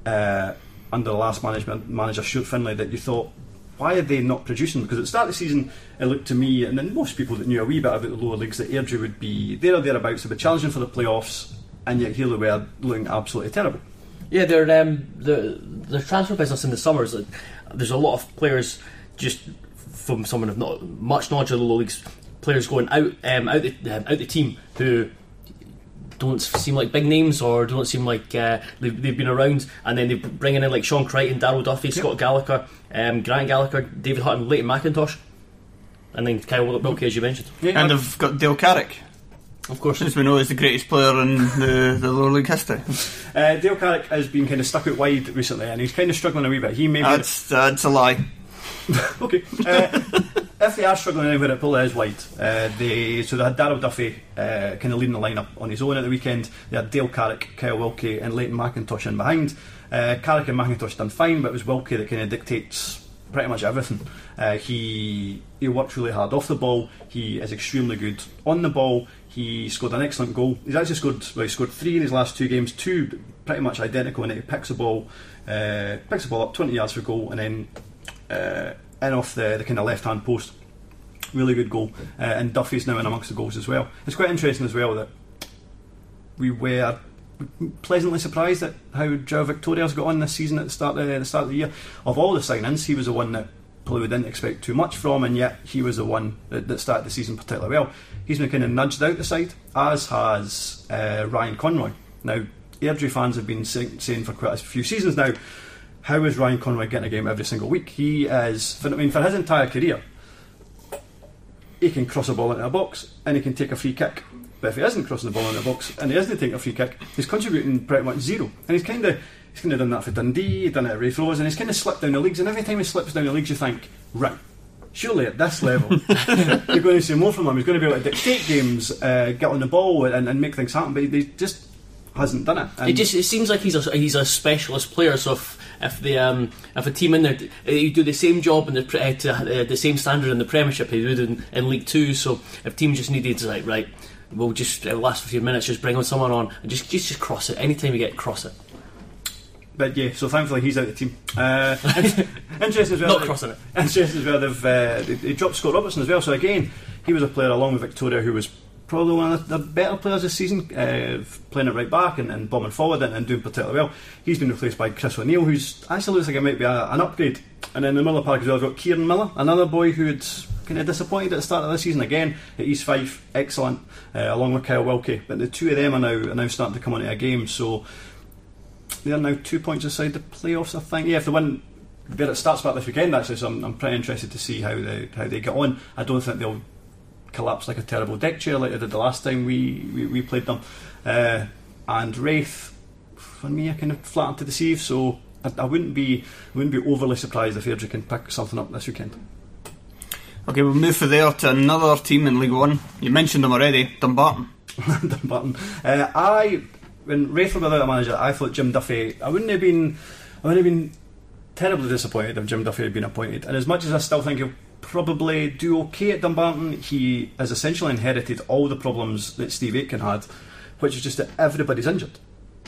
C: uh, under the last management manager, Stuart Finlay, that you thought, why are they not producing? Because at the start of the season, it looked to me, and then most people that knew a wee bit about the lower leagues, that Airdrie would be there or thereabouts, to be challenging for the playoffs, and yet here they were looking absolutely terrible.
D: Yeah, they're um, the the transfer business in the summers. There's a lot of players just from someone of not much knowledge of the lower leagues. Players going out um, out the um, out the team who don't seem like big names or don't seem like uh, they've, they've been around, and then they bring in like Sean Crichton, Darryl Duffy, Scott Gallagher, um, Grant Gallagher, David Hutton, Leighton McIntosh, and then Kyle Wilkie, as you mentioned.
B: And they've got Dale Carrick,
D: Of course,
B: as we know, is the greatest player in the, the lower league history.
C: Uh, Dale Carrick has been kind of stuck out wide recently, and he's kind of struggling a wee bit. He may be
B: That's, that's a lie.
C: Okay. Uh, if they are struggling anywhere, it probably is wide. Uh, they so they had Darryl Duffy uh, kind of leading the lineup on his own at the weekend. They had Dale Carrick, Kyle Wilkie, and Leighton McIntosh in behind. Carrick and McIntosh done fine, but it was Wilkie that kind of dictates pretty much everything. Uh, he he works really hard off the ball. He is extremely good on the ball. He scored an excellent goal. He's actually scored well, he scored three in his last two games, two pretty much identical. And he picks the ball, uh, picks the ball up twenty yards for goal, and then uh, in off the, the kind of left hand post. Really good goal. Uh, and Duffy's now in amongst the goals as well. It's quite interesting as well that we were pleasantly surprised at how Joe Victoria's got on this season at the start of the, start of the year. Of all the signings, he was the one that probably didn't expect too much from, and yet he was the one that, that started the season particularly well. He's been kind of nudged out the side, as has uh, Ryan Conroy. Now, Airdrie fans have been say- saying for quite a few seasons now, how is Ryan Conroy getting a game every single week? He is, for, I mean, for his entire career, he can cross a ball into a box and he can take a free kick. But if he isn't crossing the ball into a box and he isn't taking a free kick, he's contributing pretty much zero. And he's kind of he's kind of done that for Dundee, he's done it at Raith Rovers, and he's kind of slipped down the leagues. And every time he slips down the leagues, you think, right, surely at this level, you're going to see more from him. He's going to be able to dictate games, uh, get on the ball, and, and make things happen. But he, he just hasn't done it.
D: It just it seems like he's a he's a specialist player. So if if the um, if a team in there uh, you do the same job and the uh, to uh, the same standard in the Premiership he would in, in League Two. So if teams just needed to like right, we'll just uh, last few minutes just bring on someone on and just just just cross it. Anytime you get cross it,
C: But yeah, so thankfully he's out of the team. Uh, interesting as well.
D: Not
C: that-
D: crossing it.
C: Interesting as well. They've uh, they, they dropped Scott Robertson as well. So again, he was a player along with Victoria who was probably one of the better players this season, uh, playing it right back and, and bombing forward and, and doing particularly well. He's been replaced by Chris O'Neill, who's actually looks like it might be a, an upgrade. And then in the Miller Park as well, I've got Kieran Miller, another boy who'd kind of disappointed at the start of the season again at East Fife, excellent, uh, along with Kyle Wilkie. But the two of them are now are now starting to come into a game, so they're now two points aside the playoffs. I think. Yeah, if they win. But it starts back this weekend actually, so I'm, I'm pretty interested to see how they how they get on. I don't think they'll collapse like a terrible deck chair like they did the last time we, we, we played them. Uh, and Raith, for me, I kind of flattered to deceive, so I, I wouldn't be wouldn't be overly surprised if Airdrie can pick something up this weekend.
B: Okay, we'll move from there to another team in League One. You mentioned them already, Dumbarton.
C: Dumbarton. Uh, I when Raith were without a manager, I thought Jim Duffy. I wouldn't have been. I wouldn't have been terribly disappointed if Jim Duffy had been appointed. And as much as I still think he'll probably do okay at Dumbarton, he has essentially inherited all the problems that Steve Aitken had, which is just that everybody's injured.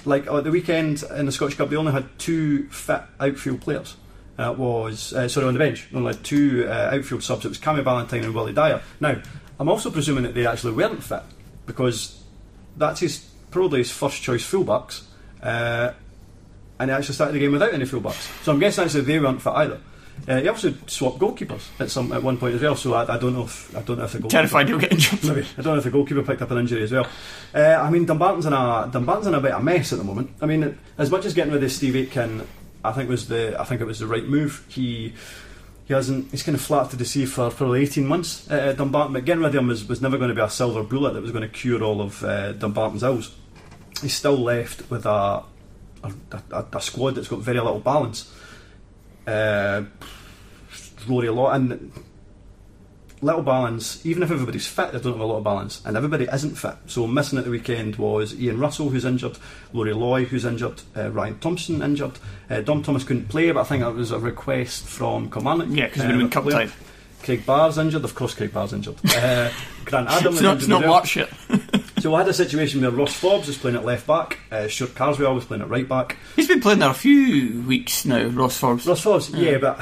C: Like at the weekend in the Scottish Cup, they only had two fit outfield players. Uh, was uh, sorry on the bench. Only had two uh, outfield subs. It was Cammy Ballantyne and Willie Dyer. Now, I'm also presuming that they actually weren't fit because that's his probably his first choice fullbacks, uh, and he actually started the game without any fullbacks. So I'm guessing actually they weren't fit either. Uh, he also swapped goalkeepers at some at one point as well. So I, I don't know if I don't know if the goalkeeper
B: Terrified he'll get injured.
C: Maybe. I don't know if the goalkeeper picked up an injury as well. Uh, I mean, Dumbarton's in a Dumbarton's in a bit of a mess at the moment. I mean, as much as getting rid of Steve Aitken, I think was the I think it was the right move. He he hasn't he's kind of flat to deceive for probably 18 months uh, Dumbarton, but getting rid of him was, was never going to be a silver bullet that was going to cure all of uh, Dumbarton's ills. He's still left with a a, a, a squad that's got very little balance. Uh, Rory Law and little balance. Even if everybody's fit, they don't have a lot of balance, and everybody isn't fit. So missing at the weekend was Ian Russell, who's injured, Laurie Loy, who's injured, uh, Ryan Thompson injured. Uh, Dom Thomas couldn't play, but I think that was a request from Kilmarnock.
B: Yeah, 'cause it would've been cup time.
C: Craig Barr's injured, of course. Craig Barr's injured. Uh, Grant Adam
B: It's not,
C: injured
B: it's not
C: as well. So we had a situation where Ross Forbes was playing at left back, uh, Stuart Carswell was playing at right back.
B: He's been playing there a few weeks now, Ross Forbes.
C: Ross Forbes, yeah, but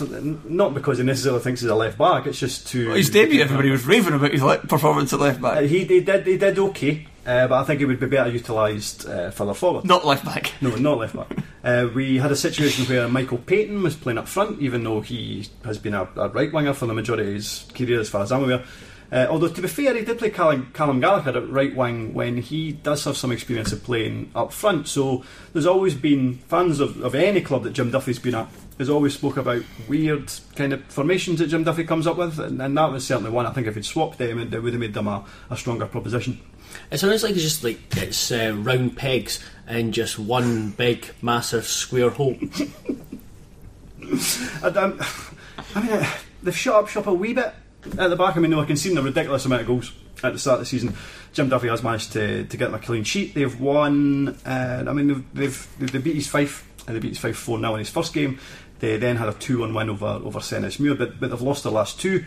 C: not because he necessarily thinks he's a left back. It's just to
B: His debut, everybody was raving about his performance at left
C: Uh,
B: back.
C: he, he did he did okay, uh, but I think he would be better utilised uh, further forward.
B: Not left back.
C: No, not left back. Uh, we had a situation where Michael Paton was playing up front, even though he has been a, a right winger for the majority of his career, as far as I'm aware. Uh, although, to be fair, he did play Callum, Callum Gallagher at right wing when he does have some experience of playing up front. So there's always been fans of, of any club that Jim Duffy's been at. Has always spoke about weird kind of formations that Jim Duffy comes up with, and, and that was certainly one. I think if he'd swapped them, it, it would have made them a, a stronger proposition.
D: It sounds like it's just like it's uh, round pegs and just one big massive square hole.
C: I, um, I mean, uh, they've shut up shop a wee bit at the back. I mean, I can see a ridiculous amount of goals at the start of the season. Jim Duffy has managed to, to get them a clean sheet. They've won. Uh, I mean, they've, they've, they've they beat East Fife. And they beat East Fife four 0 in his first game. They then had a two one win over over Muir, but but they've lost their last two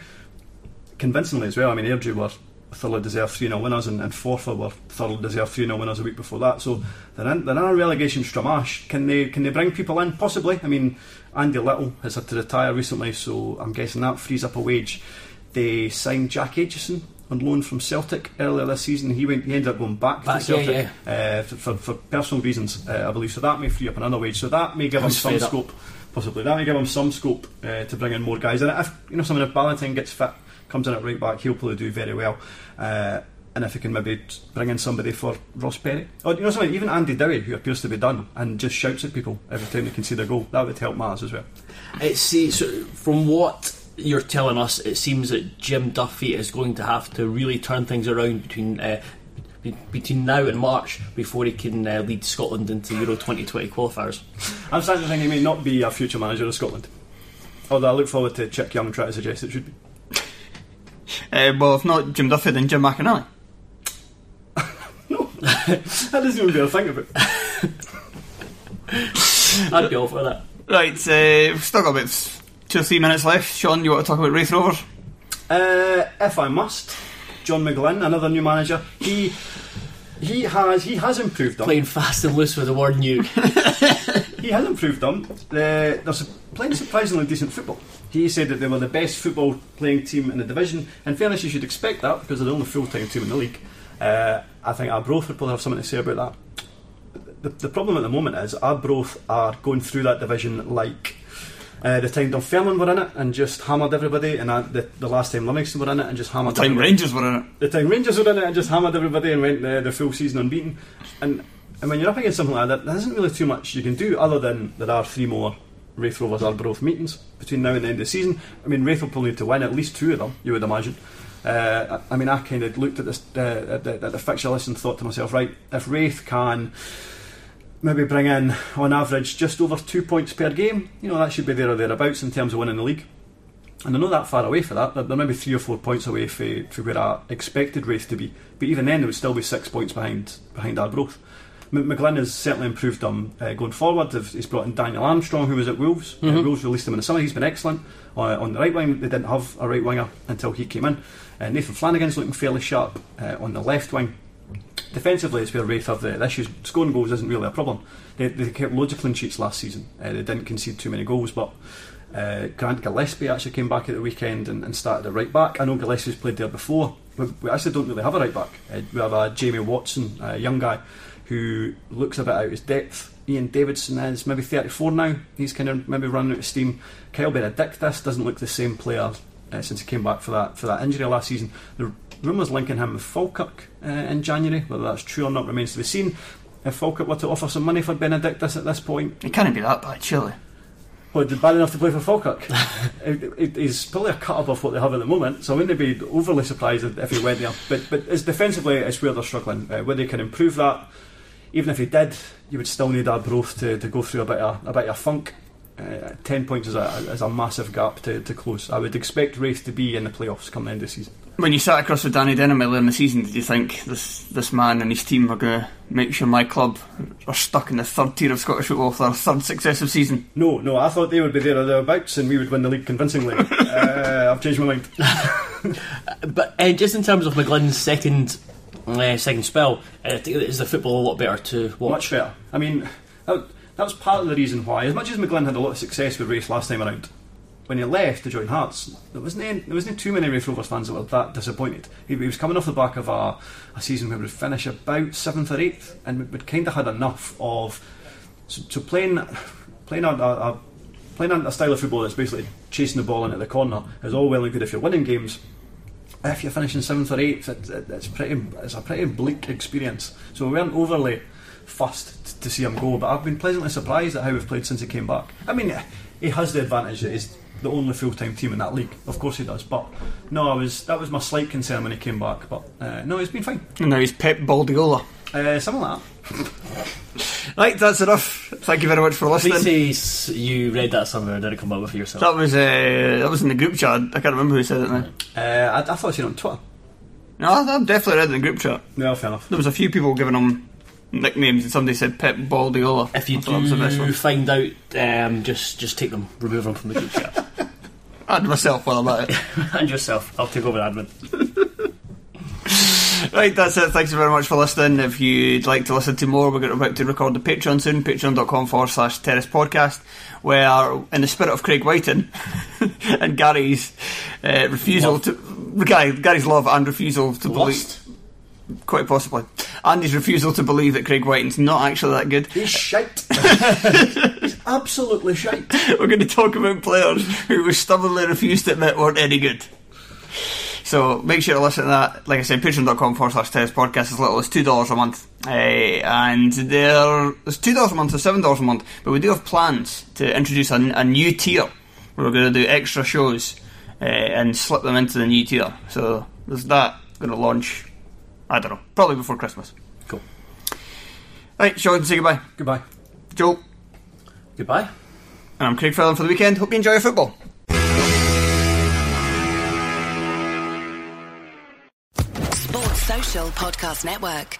C: convincingly as well. I mean, Airdrie were thoroughly deserved 3 0 winners, and, and Forfar were thoroughly deserved 3 0 winners a week before that. So they're in, they're in a relegation stramash. Can they can they bring people in? Possibly. I mean, Andy Little has had to retire recently, so I'm guessing that frees up a wage. They signed Jack Aitchison on loan from Celtic earlier this season. He went he ended up going back,
D: Back,
C: to Celtic
D: yeah,
C: Uh, for, for, for personal reasons, uh, I believe. So that may free up another wage. So that may give him some
D: fair up.
C: scope. Possibly that may give him some scope uh, to bring in more guys. And if you know someone if Ballantyne gets fit, comes in at right back, he'll probably do very well. Uh, and if he can maybe bring in somebody for Ross Perry, or you know something, even Andy Dowie, who appears to be done and just shouts at people every time they can see their goal, that would help matters as well.
D: It see, so from what you're telling us, it seems that Jim Duffy is going to have to really turn things around between uh, between now and March before he can uh, lead Scotland into Euro 2020 qualifiers.
C: I'm starting to think he may not be a future manager of Scotland. Although I look forward to Chick Young trying to suggest it should be.
B: Uh, well, if not Jim Duffy, then Jim McInally.
C: No, that doesn't even be a thing about.
D: I'd be all for that.
B: Right, uh, we've still got about two or three minutes left. Shaughan, you want to talk about Raith Rovers?
C: Uh, if I must, John McGlynn, another new manager, he he has he has improved. them.
D: Playing fast and loose with the word new.
C: he has improved them. Uh, they're playing surprisingly decent football. He said that they were the best football playing team in the division. In fairness, you should expect that because they're the only full time team in the league. Uh, I think Arbroath would probably have something to say about that. The, the problem at the moment is Arbroath are going through that division like uh, the time Dunfermline were in it and just hammered everybody, and uh, the, the last time Livingston were in it and just hammered.
B: The time
C: everybody.
B: Rangers were in it.
C: The time Rangers were in it and just hammered everybody and went uh, the full season unbeaten. And, and when you're up against something like that, there isn't really too much you can do other than there are three more Raith Rovers Arbroath meetings between now and the end of the season. I mean, Raith will probably need to win at least two of them, you would imagine. Uh, I I mean, I kind of looked at this uh, at, the, at the fixture list and thought to myself, right, if Raith can maybe bring in on average just over two points per game, you know, that should be there or thereabouts in terms of winning the league. And they're not that far away for that. They're, maybe three or four points away for, for where I expected Raith to be. But even then, they would still be six points behind behind Arbroath. McGlynn has certainly improved them uh, going forward. He's brought in Daniel Armstrong, who was at Wolves. Uh, Wolves released him in the summer. He's been excellent. Uh, on the right wing, they didn't have a right winger until he came in. Uh, Nathan Flanagan's looking fairly sharp uh, on the left wing. Defensively, it's where Raith have the, the issues. Scoring goals isn't really a problem. They, they kept loads of clean sheets last season. Uh, they didn't concede too many goals, but uh, Grant Gillespie actually came back at the weekend and, and started at right back. I know Gillespie's played there before. We, we actually don't really have a right back. Uh, we have a Jamie Watson, a young guy, who looks a bit out of his depth. Ian Davidson is maybe 34 now. He's kind of maybe running out of steam. Kyle Benedictus doesn't look the same player uh, since he came back for that for that injury last season. The rumours linking him with Falkirk uh, in January, whether that's true or not remains to be seen. If Falkirk were to offer some money for Benedictus at this point,
B: It can't be that bad, surely.
C: well, did bad enough to play for Falkirk? it, it, he's probably a cut above what they have at the moment, so I wouldn't be overly surprised if he went there. But but it's defensively, it's where they're struggling. Uh, where they can improve that, even if he did, you would still need Arbroath to, to go through a bit of a bit of funk. Uh, Ten points is a is a massive gap to, to close. I would expect Raith to be in the playoffs come the end of the season.
B: When you sat across with Danny Denholm earlier in the season, did you think this this man and his team are going to make sure my club are stuck in the third tier of Scottish football for their third successive season?
C: No, no, I thought they would be there or thereabouts, and we would win the league convincingly. uh, I've changed my mind.
D: But uh, just in terms of McGlynn's second uh, second spell, uh, I think is the football a lot better to watch.
C: Much better. I mean, that, that was part of the reason why. As much as McGlynn had a lot of success with Raith last time around, when he left to join Hearts, there wasn't any, there wasn't too many Raith Rovers fans that were that disappointed. He, he was coming off the back of a, a season where we'd finish about seventh or eighth, and we'd, kind of had enough of so, so playing playing a, a, playing a style of football that's basically chasing the ball into the corner is all well and good if you're winning games. If you're finishing seventh or eighth, it, it, it's pretty it's a pretty bleak experience. So we weren't overly fussed to see him go, but I've been pleasantly surprised at how we've played since he came back. I mean, he has the advantage that he's the only full time team in that league. Of course he does, but no, I was that was my slight concern when he came back. But uh, no, he's been fine.
B: And now he's Pep Baldiola.
C: Uh, something like that.
B: Right, that's enough. Thank you very much for listening.
D: Please you read that somewhere and Did it come up with yourself.
B: That was uh, that was in the group chat. I can't remember who said it now.
C: Uh, I, I thought I seen it on Twitter.
B: No, I've definitely read it in the group chat.
C: No, fair enough.
B: There was a few people giving him nicknames, and somebody said Pep Baldiola.
D: If you
B: I thought that was the best
D: do find out, um, just just take them, remove them from the group chat,
B: And myself while I'm at it.
D: and yourself. I'll take over admin.
B: Right, that's it. Thanks very much for listening. If you'd like to listen to more, we're going about to record the Patreon soon, patreon.com forward slash terrace podcast, where, in the spirit of Craig Whiten and Gary's uh, refusal to. Gary, Gary's love and refusal to
D: Lust?
B: believe. Quite possibly. Andy's refusal to believe that Craig Whiten's not actually that good.
C: He's shite. He's absolutely shite.
B: We're going to talk about players who we stubbornly refused to admit weren't any good. So make sure to listen to that. Like I said, patreon.com forward slash test podcast as little as $2 a month. Uh, and there's $2 a month or $7 a month, but we do have plans to introduce a, a new tier where we're going to do extra shows uh, and slip them into the new tier. So there's that going to launch, I don't know, probably before Christmas.
D: Cool.
B: Right, Shaughan, say goodbye.
C: Goodbye.
B: Joe,
D: Goodbye.
B: and I'm Craig Furlong for the weekend. Hope you enjoy your football.
E: Sports Social Podcast Network.